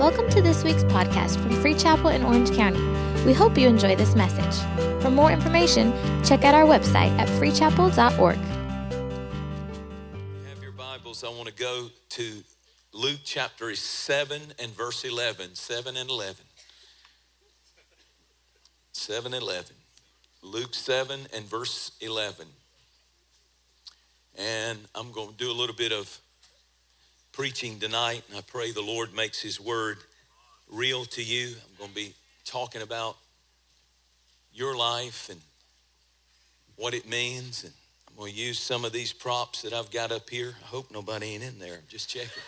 Welcome to this week's podcast from Free Chapel in Orange County. We hope you enjoy this message. For more information, check out our website at freechapel.org. have your Bibles, I want to go to Luke chapter 7 and verse 11. 7 and 11. 7 and 11. Luke 7 and verse 11. And I'm going to do a little bit of preaching tonight, and I pray the Lord makes His word real to you. I'm going to be talking about your life and what it means. And I'm going to use some of these props that I've got up here. I hope nobody ain't in there. I'm just checking.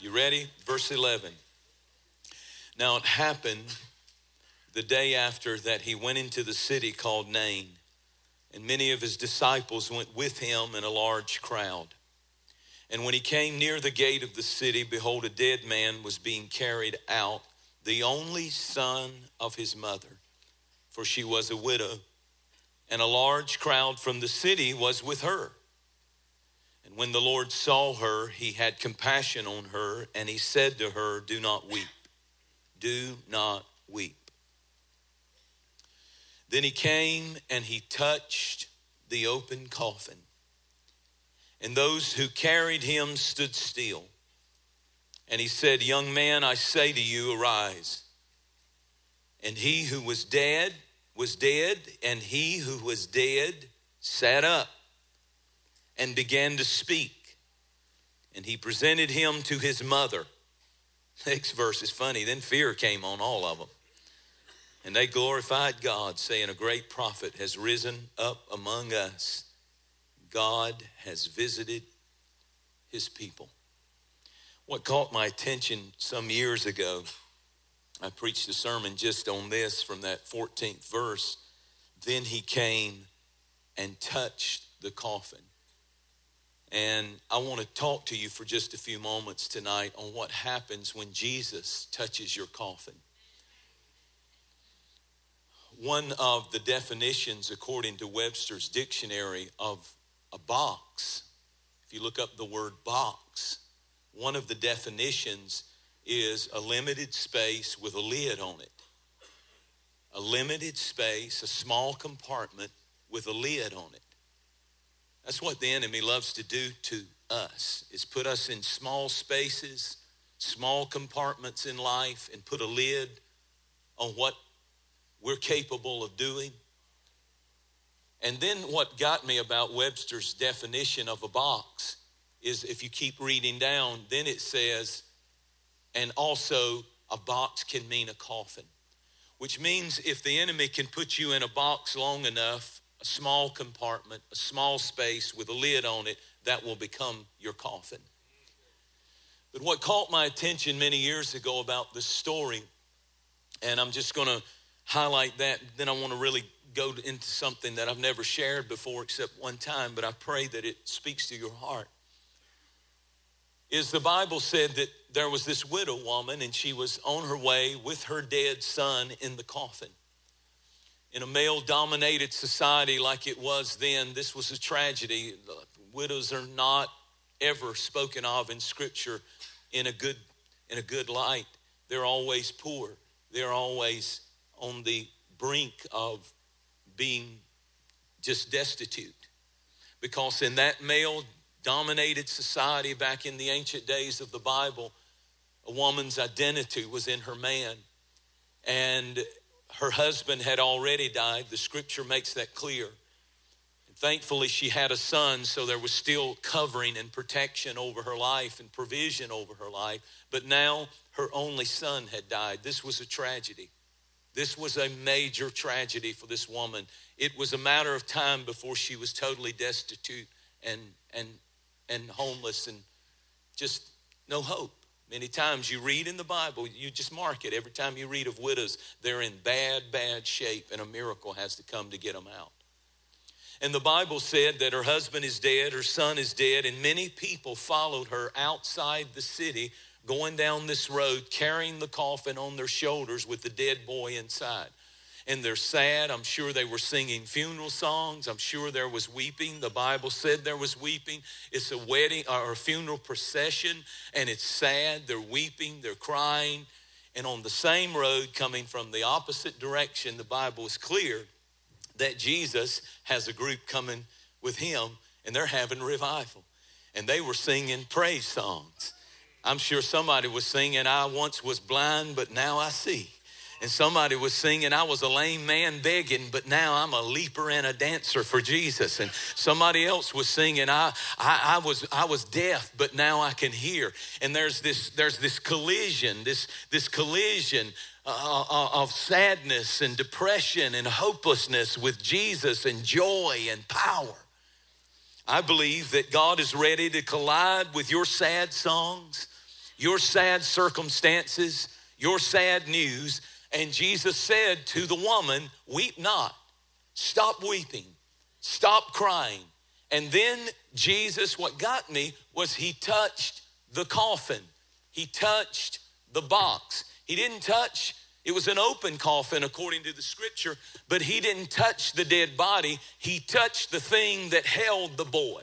You ready? Verse 11. Now it happened the day after that he went into the city called Nain, and many of his disciples went with him in a large crowd. And when he came near the gate of the city, behold, a dead man was being carried out, the only son of his mother, for she was a widow, and a large crowd from the city was with her. And when the Lord saw her, he had compassion on her, and he said to her, Do not weep. Do not weep. Then he came and he touched the open coffin. And those who carried him stood still. And he said, Young man, I say to you, arise. And he who was dead was dead, and he who was dead sat up and began to speak. And he presented him to his mother. Next verse is funny. Then fear came on all of them. And they glorified God, saying, A great prophet has risen up among us. God has visited his people. What caught my attention some years ago, I preached a sermon just on this from that 14th verse. Then he came and touched the coffin. And I want to talk to you for just a few moments tonight on what happens when Jesus touches your coffin. One of the definitions, according to Webster's dictionary, of a box, if you look up the word box, one of the definitions is a limited space with a lid on it. A limited space, a small compartment with a lid on it. That's what the enemy loves to do to us, is put us in small spaces, small compartments in life, and put a lid on what we're capable of doing. And then what got me about Webster's definition of a box is if you keep reading down, then it says, and also a box can mean a coffin, which means if the enemy can put you in a box long enough, a small compartment, a small space with a lid on it, that will become your coffin. But what caught my attention many years ago about this story, and I'm just going to highlight that. Then I want to really go into something that I've never shared before except one time, but I pray that it speaks to your heart. Is the Bible said that there was this widow woman and she was on her way with her dead son in the coffin. In a male dominated society like it was then, this was a tragedy. Widows are not ever spoken of in scripture in a good in a good light. They're always poor. They're always on the brink of being just destitute. Because in that male dominated society back in the ancient days of the Bible, a woman's identity was in her man. And her husband had already died. The scripture makes that clear. And thankfully, she had a son, so there was still covering and protection over her life and provision over her life. But now her only son had died. This was a tragedy. This was a major tragedy for this woman. It was a matter of time before she was totally destitute and, and, and homeless and just no hope. Many times you read in the Bible, you just mark it. Every time you read of widows, they're in bad, bad shape, and a miracle has to come to get them out. And the Bible said that her husband is dead, her son is dead, and many people followed her outside the city going down this road carrying the coffin on their shoulders with the dead boy inside. and they're sad. I'm sure they were singing funeral songs. I'm sure there was weeping. The Bible said there was weeping. It's a wedding uh, or a funeral procession, and it's sad. They're weeping, they're crying. And on the same road, coming from the opposite direction, the Bible is clear that Jesus has a group coming with him, and they're having revival. And they were singing praise songs. I'm sure somebody was singing, I once was blind, but now I see. And somebody was singing, I was a lame man begging, but now I'm a leaper and a dancer for Jesus. And somebody else was singing, I, I, I, was, I was deaf, but now I can hear. And there's this, there's this collision, this, this collision uh, uh of sadness and depression and hopelessness with Jesus and joy and power. I believe that God is ready to collide with your sad songs, your sad circumstances, your sad news and Jesus said to the woman, Weep not, stop weeping, stop crying. And then Jesus, what got me was he touched the coffin, he touched the box. He didn't touch, it was an open coffin according to the scripture, but he didn't touch the dead body. He touched the thing that held the boy.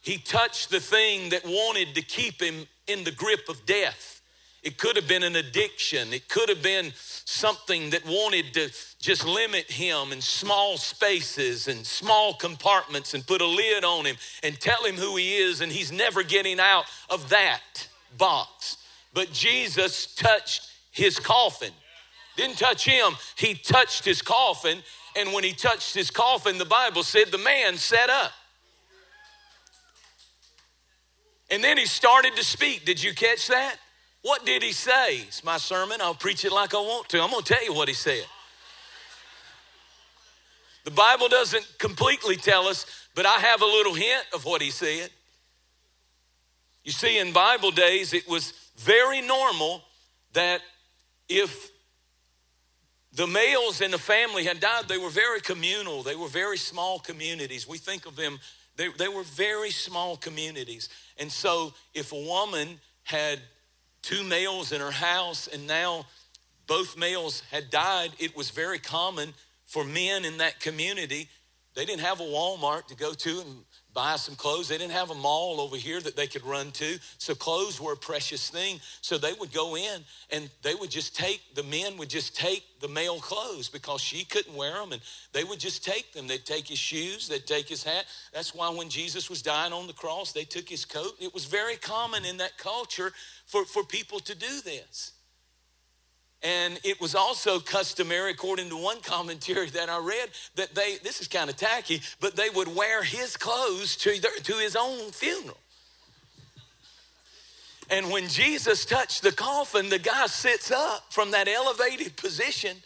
He touched the thing that wanted to keep him in the grip of death. It could have been an addiction. It could have been something that wanted to just limit him in small spaces and small compartments and put a lid on him and tell him who he is, and he's never getting out of that box. But Jesus touched his coffin. Didn't touch him, he touched his coffin. And when he touched his coffin, the Bible said the man sat up. And then he started to speak. Did you catch that? What did he say? It's my sermon. I'll preach it like I want to. I'm going to tell you what he said. The Bible doesn't completely tell us, but I have a little hint of what he said. You see, in Bible days, it was very normal that if the males in the family had died, they were very communal. They were very small communities. We think of them, they, they were very small communities. And so if a woman had two males in her house, and now both males had died. It was very common for men in that community. They didn't have a Walmart to go to and buy some clothes. They didn't have a mall over here that they could run to. So clothes were a precious thing. So they would go in and they would just take, the men would just take the male clothes because she couldn't wear them and they would just take them. They'd take his shoes, they'd take his hat. That's why when Jesus was dying on the cross, they took his coat. It was very common in that culture for, for people to do this. And it was also customary, according to one commentary that I read, that they, this is kind of tacky, but they would wear his clothes to, their, to his own funeral. And when Jesus touched the coffin, the guy sits up from that elevated position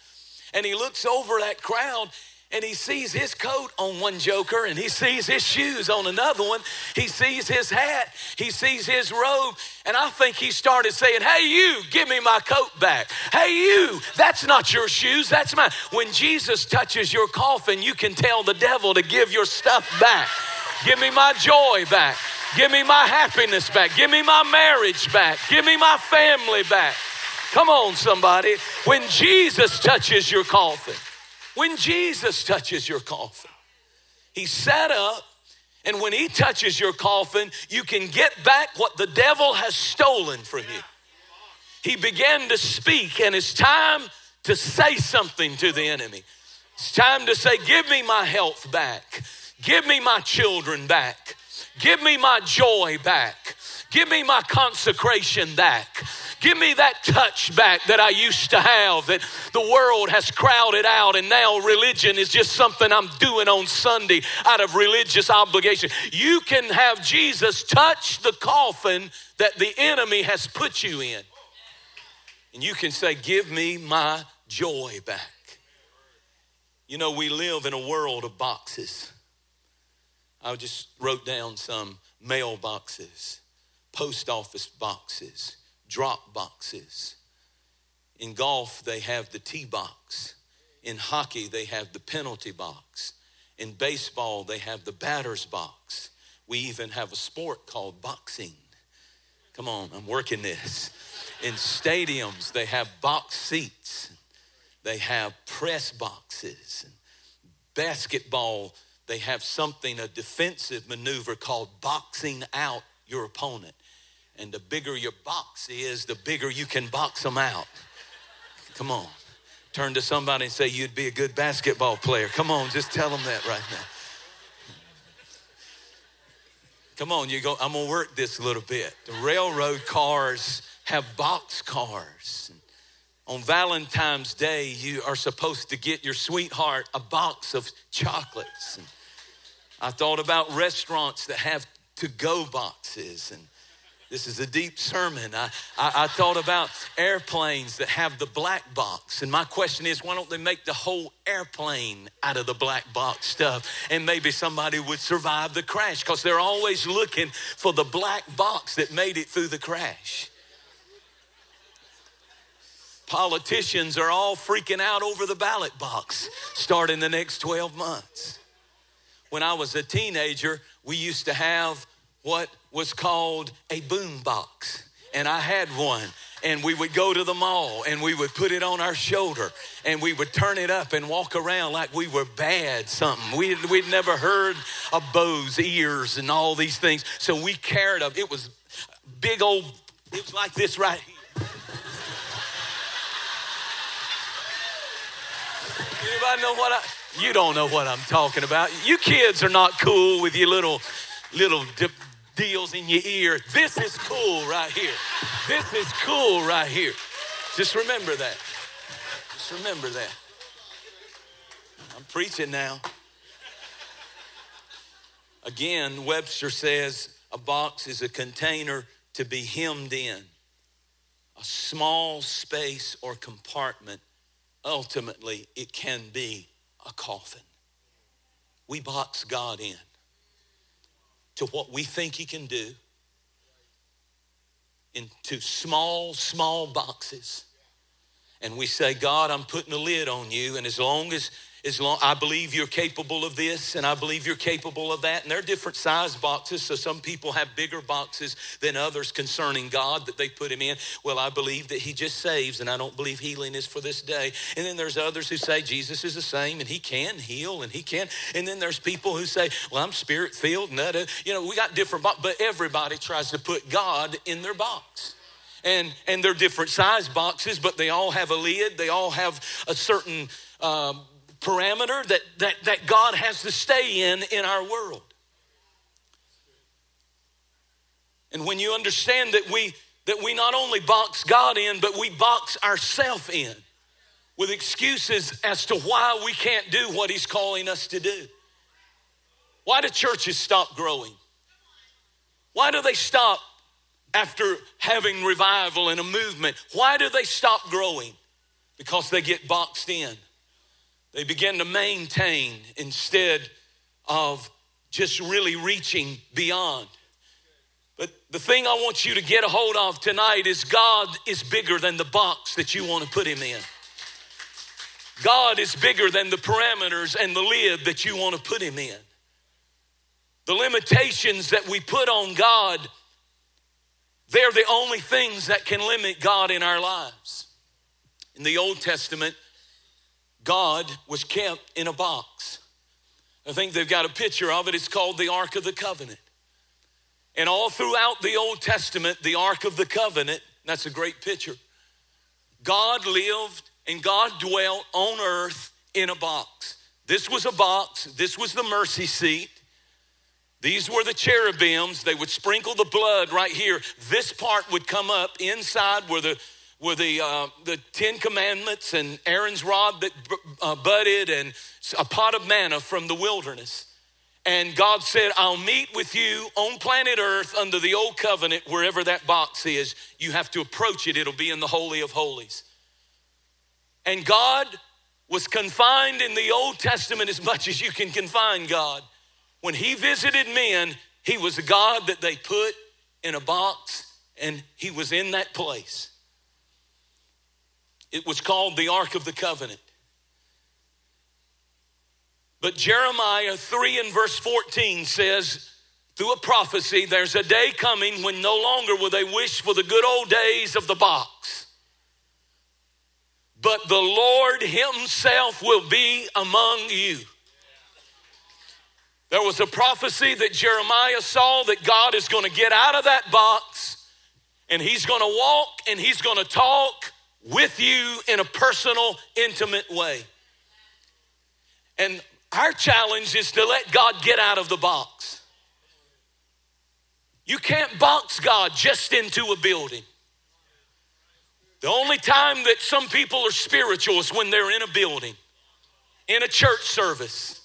and he looks over that crowd and he sees his coat on one joker and he sees his shoes on another one. He sees his hat, he sees his robe, and I think he started saying, Hey, you, give me my coat back. Hey, you, that's not your shoes, that's mine. When Jesus touches your coffin, you can tell the devil to give your stuff back. Give me my joy back. Give me my happiness back. Give me my marriage back. Give me my family back. Come on, somebody. When Jesus touches your coffin, when Jesus touches your coffin, he sat up, and when he touches your coffin, you can get back what the devil has stolen from you. He began to speak, and it's time to say something to the enemy. It's time to say, Give me my health back. Give me my children back. Give me my joy back. Give me my consecration back. Give me that touch back that I used to have that the world has crowded out, and now religion is just something I'm doing on Sunday out of religious obligation. You can have Jesus touch the coffin that the enemy has put you in. And you can say, Give me my joy back. You know, we live in a world of boxes. I just wrote down some mailboxes, post office boxes, drop boxes. In golf, they have the tee box. In hockey, they have the penalty box. In baseball, they have the batter's box. We even have a sport called boxing. Come on, I'm working this. In stadiums, they have box seats. they have press boxes. And basketball, they have something, a defensive maneuver called boxing out your opponent. And the bigger your box is, the bigger you can box them out. Come on. Turn to somebody and say, You'd be a good basketball player. Come on, just tell them that right now. Come on, you go. I'm gonna work this a little bit. The railroad cars have box cars. On Valentine's Day, you are supposed to get your sweetheart a box of chocolates. And I thought about restaurants that have to go boxes and this is a deep sermon. I, I, I, thought about airplanes that have the black box. And my question is why don't they make the whole airplane out of the black box stuff? And maybe somebody would survive the crash because they're always looking for the black box that made it through the crash. Politicians are all freaking out over the ballot box starting the next 12 months. When I was a teenager, we used to have what was called a boom box. And I had one. And we would go to the mall and we would put it on our shoulder and we would turn it up and walk around like we were bad something. We'd, we'd never heard of bows, ears and all these things. So we carried them. It was big old, it was like this right here. Anybody know what I, you don't know what I'm talking about. You kids are not cool with your little, little deals in your ear. This is cool right here. This is cool right here. Just remember that. Just remember that. I'm preaching now. Again, Webster says a box is a container to be hemmed in, a small space or compartment. Ultimately, it can be a coffin. We box God in to what we think He can do into small, small boxes. And we say, God, I'm putting a lid on you. And as long as as long I believe you're capable of this and I believe you're capable of that. And they're different size boxes. So some people have bigger boxes than others concerning God that they put him in. Well, I believe that he just saves and I don't believe healing is for this day. And then there's others who say Jesus is the same and he can heal and he can. And then there's people who say, well, I'm spirit filled and that, you know, we got different boxes, but everybody tries to put God in their box and and they're different size boxes, but they all have a lid. They all have a certain um, parameter that, that, that God has to stay in in our world. And when you understand that we that we not only box God in, but we box ourselves in with excuses as to why we can't do what He's calling us to do. Why do churches stop growing? Why do they stop after having revival and a movement? Why do they stop growing? Because they get boxed in. They begin to maintain instead of just really reaching beyond. But the thing I want you to get a hold of tonight is God is bigger than the box that you want to put him in. God is bigger than the parameters and the lid that you want to put him in. The limitations that we put on God, they're the only things that can limit God in our lives. In the Old Testament, God was kept in a box. I think they've got a picture of it. It's called the Ark of the Covenant. And all throughout the Old Testament, the Ark of the Covenant, that's a great picture. God lived and God dwelt on earth in a box. This was a box, this was the mercy seat. These were the cherubims. They would sprinkle the blood right here. This part would come up inside where the were the, uh, the Ten Commandments and Aaron's rod that uh, budded and a pot of manna from the wilderness. And God said, I'll meet with you on planet Earth under the old covenant, wherever that box is. You have to approach it, it'll be in the Holy of Holies. And God was confined in the Old Testament as much as you can confine God. When He visited men, He was a God that they put in a box, and He was in that place. It was called the Ark of the Covenant. But Jeremiah 3 and verse 14 says, through a prophecy, there's a day coming when no longer will they wish for the good old days of the box, but the Lord Himself will be among you. There was a prophecy that Jeremiah saw that God is going to get out of that box and He's going to walk and He's going to talk with you in a personal, intimate way. And our challenge is to let God get out of the box. You can't box God just into a building. The only time that some people are spiritual is when they're in a building, in a church service.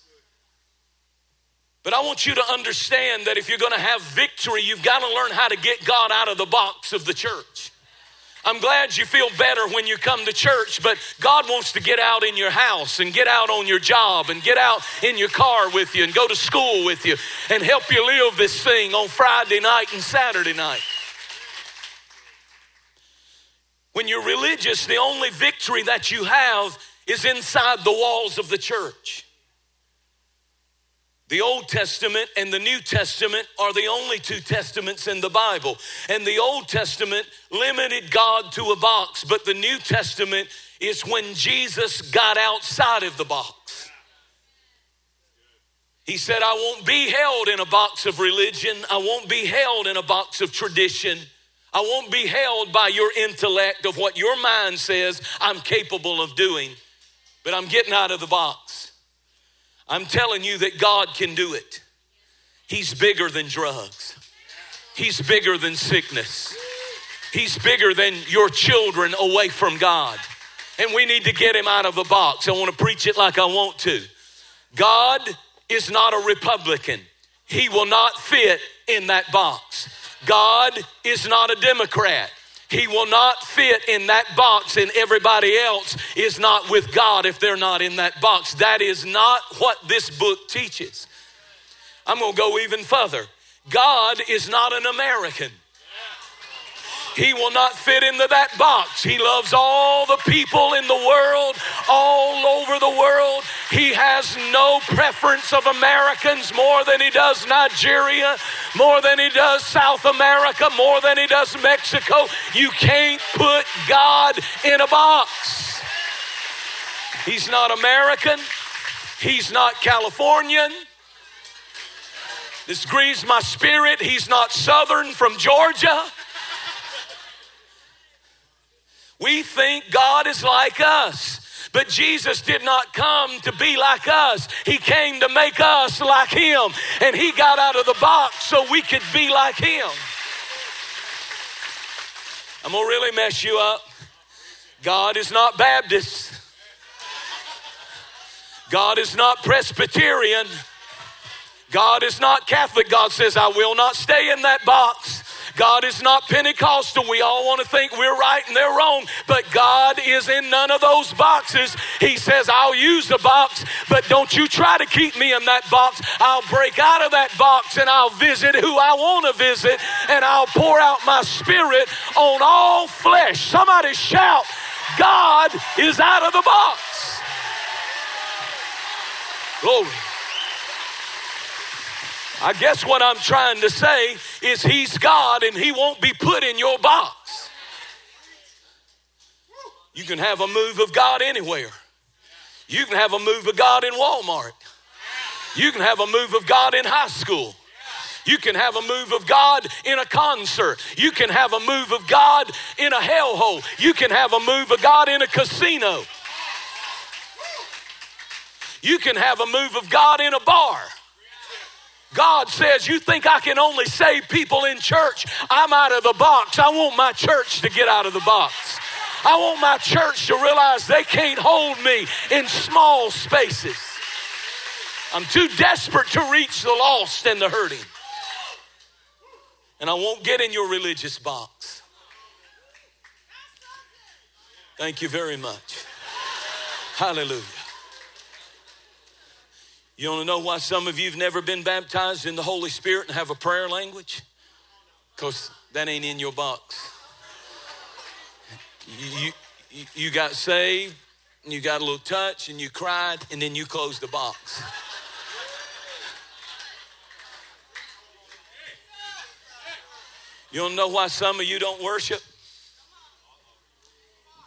But I want you to understand that if you're going to have victory, you've got to learn how to get God out of the box of the church. I'm glad you feel better when you come to church, but God wants to get out in your house and get out on your job and get out in your car with you and go to school with you and help you live this thing on Friday night and Saturday night. When you're religious, the only victory that you have is inside the walls of the church. The Old Testament and the New Testament are the only two testaments in the Bible. And the Old Testament limited God to a box, but the New Testament is when Jesus got outside of the box. He said, I won't be held in a box of religion, I won't be held in a box of tradition. I won't be held by your intellect of what your mind says I'm capable of doing, but I'm getting out of the box. I'm telling you that God can do it. He's bigger than drugs, He's bigger than sickness, He's bigger than your children away from God. And we need to get Him out of the box. I want to preach it like I want to. God is not a Republican, He will not fit in that box. God is not a Democrat. He will not fit in that box, and everybody else is not with God if they're not in that box. That is not what this book teaches. I'm going to go even further. God is not an American. He will not fit into that box. He loves all the people in the world, all over the world. He has no preference of Americans more than he does Nigeria, more than he does South America, more than he does Mexico. You can't put God in a box. He's not American. He's not Californian. This grieves my spirit. He's not Southern from Georgia. We think God is like us. But Jesus did not come to be like us. He came to make us like Him. And He got out of the box so we could be like Him. I'm going to really mess you up. God is not Baptist. God is not Presbyterian. God is not Catholic. God says, I will not stay in that box. God is not Pentecostal. We all want to think we're right and they're wrong, but God is in none of those boxes. He says, I'll use the box, but don't you try to keep me in that box. I'll break out of that box and I'll visit who I want to visit and I'll pour out my spirit on all flesh. Somebody shout, God is out of the box. Glory. I guess what I'm trying to say is He's God and He won't be put in your box. You can have a move of God anywhere. You can have a move of God in Walmart. You can have a move of God in high school. You can have a move of God in a concert. You can have a move of God in a hellhole. You can have a move of God in a casino. You can have a move of God in a bar. God says, You think I can only save people in church? I'm out of the box. I want my church to get out of the box. I want my church to realize they can't hold me in small spaces. I'm too desperate to reach the lost and the hurting. And I won't get in your religious box. Thank you very much. Hallelujah. You want to know why some of you have never been baptized in the Holy Spirit and have a prayer language? Because that ain't in your box. You, you, you got saved, and you got a little touch, and you cried, and then you closed the box. You don't know why some of you don't worship?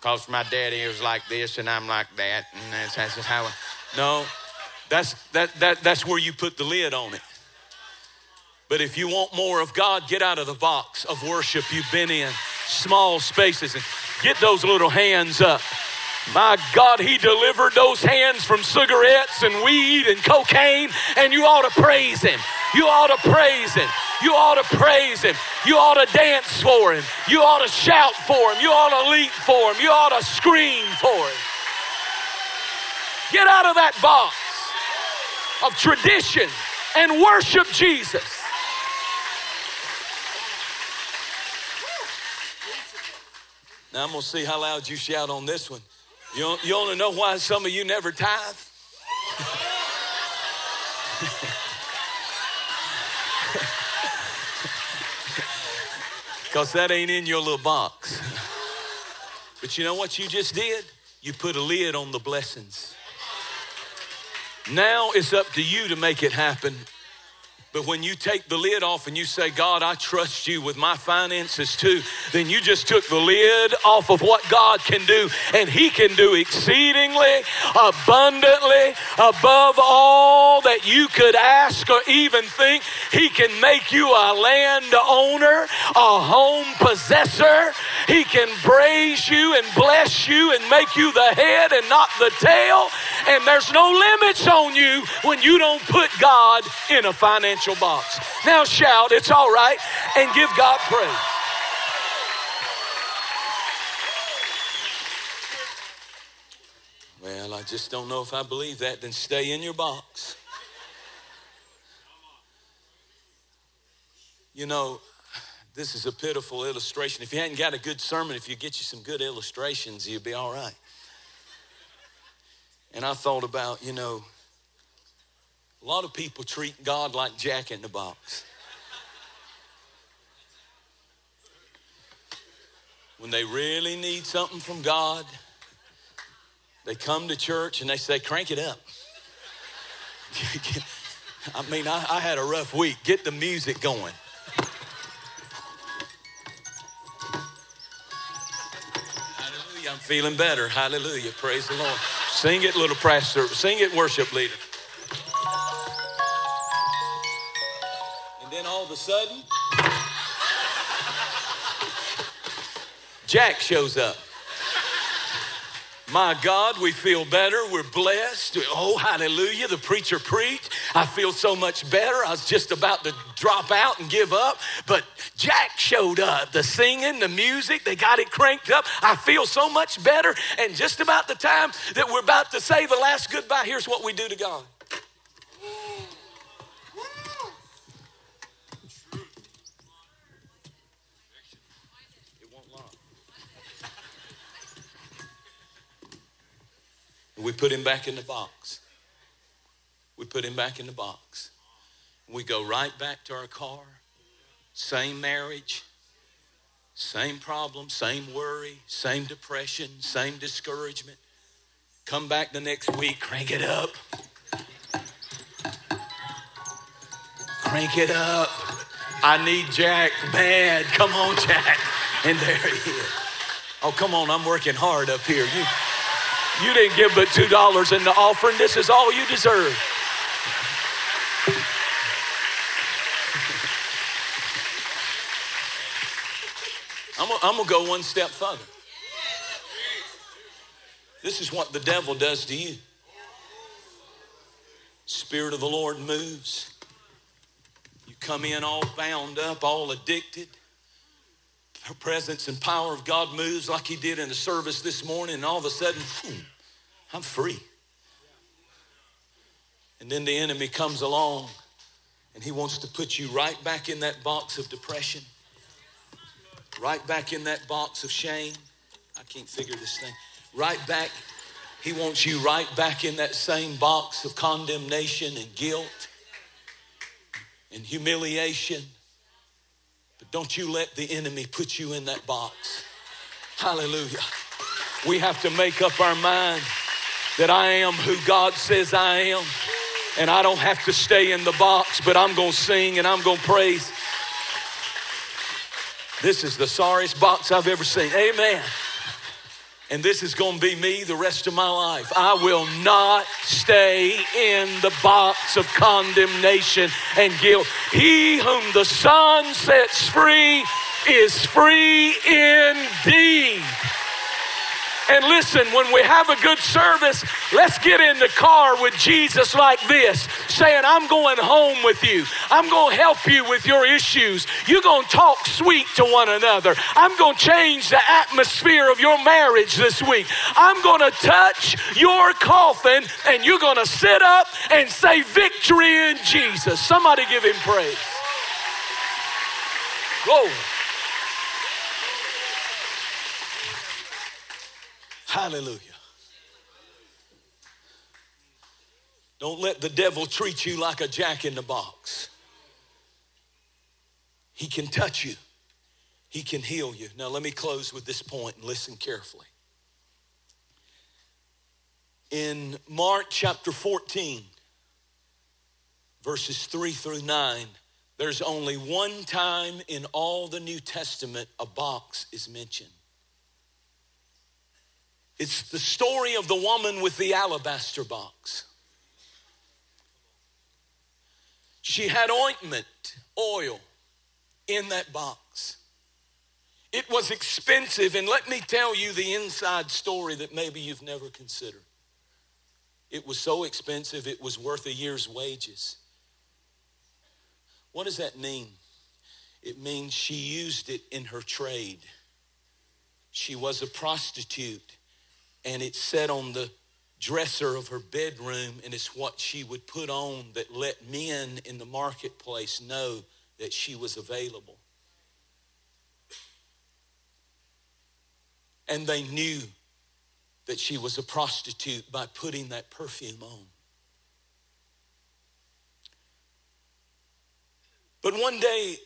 because my daddy was like this and I'm like that, and that's, that's how. I, no, that's that that that's where you put the lid on it. But if you want more of God, get out of the box of worship you've been in, small spaces, and get those little hands up. My God, He delivered those hands from cigarettes and weed and cocaine, and you ought to praise Him. You ought to praise Him. You ought to praise Him. You ought to dance for Him. You ought to shout for Him. You ought to leap for Him. You ought to scream for Him. Get out of that box of tradition and worship Jesus. Now I'm going to see how loud you shout on this one. You, you only know why some of you never tithe? Because that ain't in your little box. But you know what you just did? You put a lid on the blessings. Now it's up to you to make it happen but when you take the lid off and you say, God, I trust you with my finances too, then you just took the lid off of what God can do. And He can do exceedingly, abundantly, above all that you could ask or even think. He can make you a land owner, a home possessor. He can praise you and bless you and make you the head and not the tail. And there's no limits on you when you don't put God in a financial box. Now shout, it's all right, and give God praise. Well, I just don't know if I believe that. Then stay in your box. You know, this is a pitiful illustration. If you hadn't got a good sermon, if you get you some good illustrations, you'd be all right. And I thought about, you know, a lot of people treat God like Jack in the Box. When they really need something from God, they come to church and they say, Crank it up. I mean, I, I, had a rough week. Get the music going. Hallelujah. I'm feeling better. Hallelujah. Praise the Lord. Sing it, little pastor. Sing it, worship leader. And then all of a sudden, Jack shows up. My God, we feel better. We're blessed. Oh, hallelujah. The preacher preached. I feel so much better. I was just about to drop out and give up, but Jack showed up. The singing, the music, they got it cranked up. I feel so much better. And just about the time that we're about to say the last goodbye, here's what we do to God. We put him back in the box. We put him back in the box. We go right back to our car. Same marriage, same problem, same worry, same depression, same discouragement. Come back the next week, crank it up. Crank it up. I need Jack bad. Come on, Jack. And there he is. Oh, come on, I'm working hard up here. You you didn't give but $2 in the offering. This is all you deserve. I'm gonna, go one step further. This is what the devil does to you. Spirit of the Lord moves. You come in all bound up, all addicted presence and power of God moves like he did in the service this morning, and all of a sudden, boom, I'm free. And then the enemy comes along and he wants to put you right back in that box of depression, right back in that box of shame. I can't figure this thing. Right back, he wants you right back in that same box of condemnation and guilt and humiliation don't you let the enemy put you in that box. Hallelujah. We have to make up our mind that I am who God says I am. And I don't have to stay in the box, but I'm going to sing and I'm going to praise. This is the sorriest box I've ever seen. Amen. And this is going to be me the rest of my life. I will not stay in the box of condemnation and guilt. He whom the Son sets free is free indeed. And listen, when we have a good service, let's get in the car with Jesus like this, saying, I'm going home with you. I'm going to help you with your issues. You're going to talk sweet to one another. I'm going to change the atmosphere of your marriage this week. I'm going to touch your coffin and you're going to sit up and say, Victory in Jesus. Somebody give him praise. Glory. Hallelujah. Don't let the devil treat you like a jack in the box. He can touch you, he can heal you. Now, let me close with this point and listen carefully. In Mark chapter 14, verses 3 through 9, there's only one time in all the New Testament a box is mentioned. It's the story of the woman with the alabaster box. She had ointment, oil in that box. It was expensive, and let me tell you the inside story that maybe you've never considered. It was so expensive, it was worth a year's wages. What does that mean? It means she used it in her trade. She was a prostitute and it sat on the dresser of her bedroom, and it's what she would put on that let men in the marketplace know that she was available. And they knew that she was a prostitute by putting that perfume on. But one day,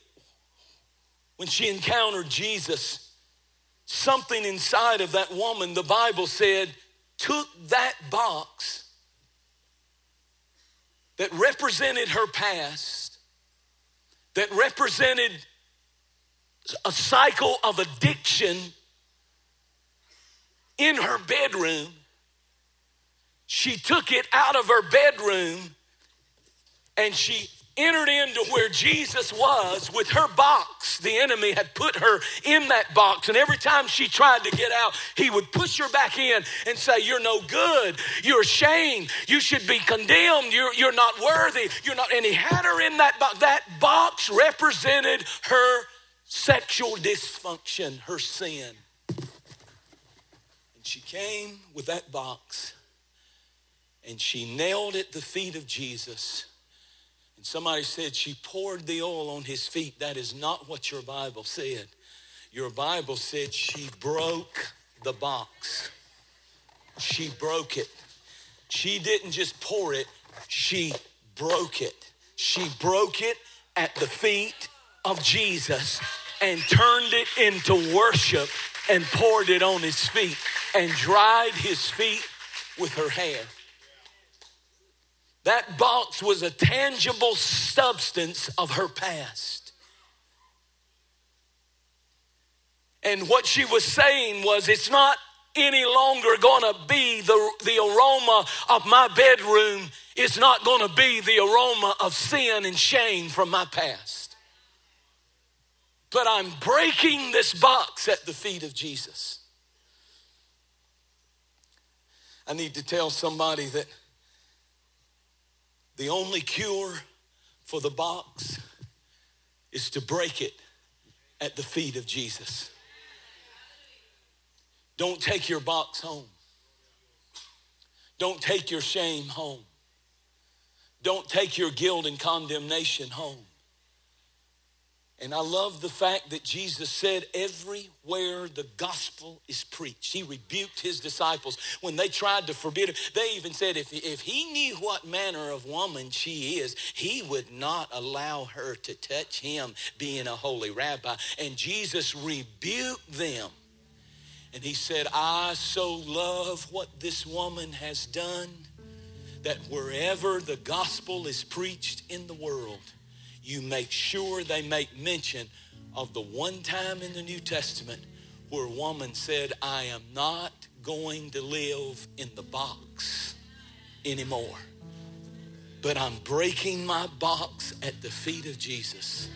when she encountered Jesus, something inside of that woman, the Bible said, took that box that represented her past, that represented a cycle of addiction in her bedroom. She took it out of her bedroom and she entered into where Jesus was with her box. The enemy had put her in that box, and every time she tried to get out, he would push her back in and say, You're no good. You're ashamed. You should be condemned. You're, you're not worthy. You're not. And he had her in that box. That box represented her sexual dysfunction, her sin. And she came with that box and she nailed at the feet of Jesus somebody said she poured the oil on his feet. That is not what your Bible said. Your Bible said she broke the box. She broke it. She didn't just pour it, she broke it. She broke it at the feet of Jesus and turned it into worship and poured it on his feet and dried his feet with her hair. That box was a tangible substance of her past. And what she was saying was, it's not any longer going to be the, the aroma of my bedroom, it's not going to be the aroma of sin and shame from my past. But I'm breaking this box at the feet of Jesus. I need to tell somebody that the only cure for the box is to break it at the feet of Jesus. Don't take your box home. Don't take your shame home. Don't take your guilt and condemnation home. And I love the fact that Jesus said, everywhere the gospel is preached, he rebuked his disciples when they tried to forbid him. They even said, if, if he knew what manner of woman she is, he would not allow her to touch him, being a holy rabbi. And Jesus rebuked them. And he said, I so love what this woman has done that wherever the gospel is preached in the world, you make sure they make mention of the one time in the New Testament where a woman said, I am not going to live in the box anymore. But I'm breaking my box at the feet of Jesus.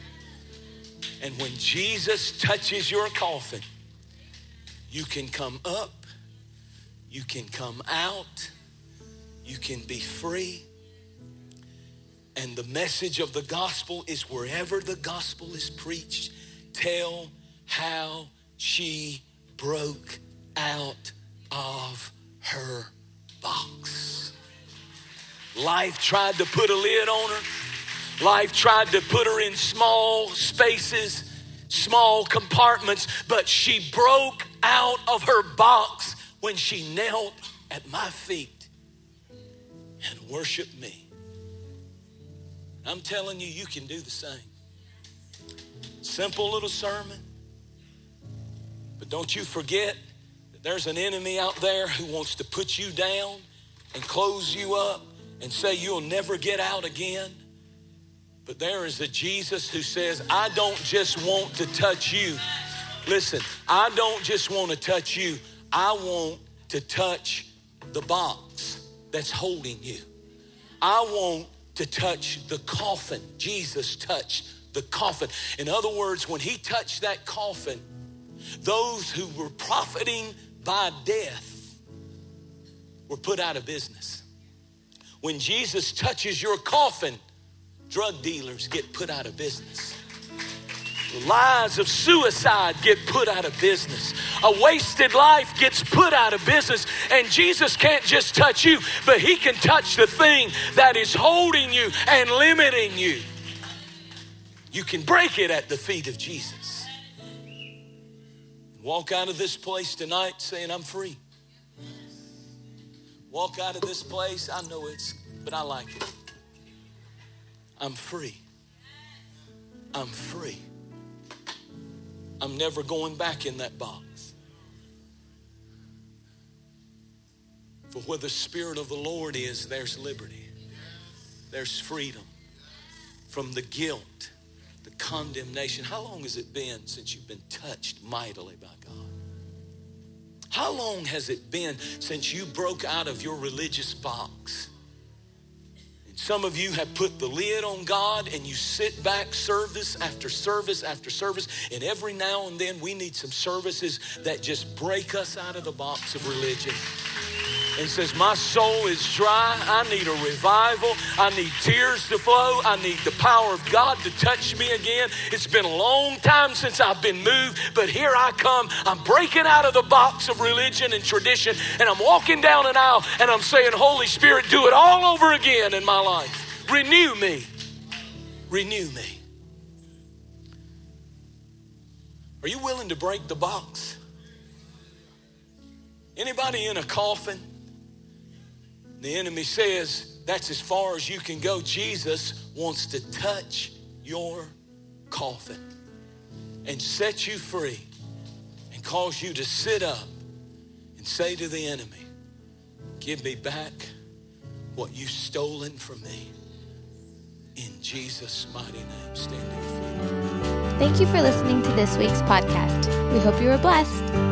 And when Jesus touches your coffin, you can come up, you can come out, you can be free. And the message of the gospel is wherever the gospel is preached, tell how she broke out of her box. Life tried to put a lid on her. Life tried to put her in small spaces, small compartments, but she broke out of her box when she knelt at my feet and worshiped me. I'm telling you, you can do the same. Simple little sermon. But don't you forget that there's an enemy out there who wants to put you down and close you up and say you'll never get out again. But there is a Jesus who says, I don't just want to touch you. Listen, I don't just want to touch you, I want to touch the box that's holding you. I want to touch the coffin. Jesus touched the coffin. In other words, when he touched that coffin, those who were profiting by death were put out of business. When Jesus touches your coffin, drug dealers get put out of business. Lies of suicide get put out of business. A wasted life gets put out of business. And Jesus can't just touch you, but He can touch the thing that is holding you and limiting you. You can break it at the feet of Jesus. Walk out of this place tonight saying, I'm free. Walk out of this place, I know it's, but I like it. I'm free. I'm free. I'm never going back in that box. For where the Spirit of the Lord is, there's liberty, there's freedom from the guilt, the condemnation. How long has it been since you've been touched mightily by God? How long has it been since you broke out of your religious box? Some of you have put the lid on God and you sit back service after service after service. And every now and then we need some services that just break us out of the box of religion and says, My soul is dry. I need a revival. I need tears to flow. I need the power of God to touch me again. It's been a long time since I've been moved, but here I come. I'm breaking out of the box of religion and tradition, and I'm walking down an aisle and I'm saying, Holy Spirit, do it all over again in my life. Renew me. Renew me. Are you willing to break the box? Anybody in a coffin? The enemy says that's as far as you can go. Jesus wants to touch your coffin and set you free and cause you to sit up and say to the enemy, Give me back what you've stolen from me. In Jesus' mighty name, stand your feet. Thank you for listening to this week's podcast. We hope you were blessed.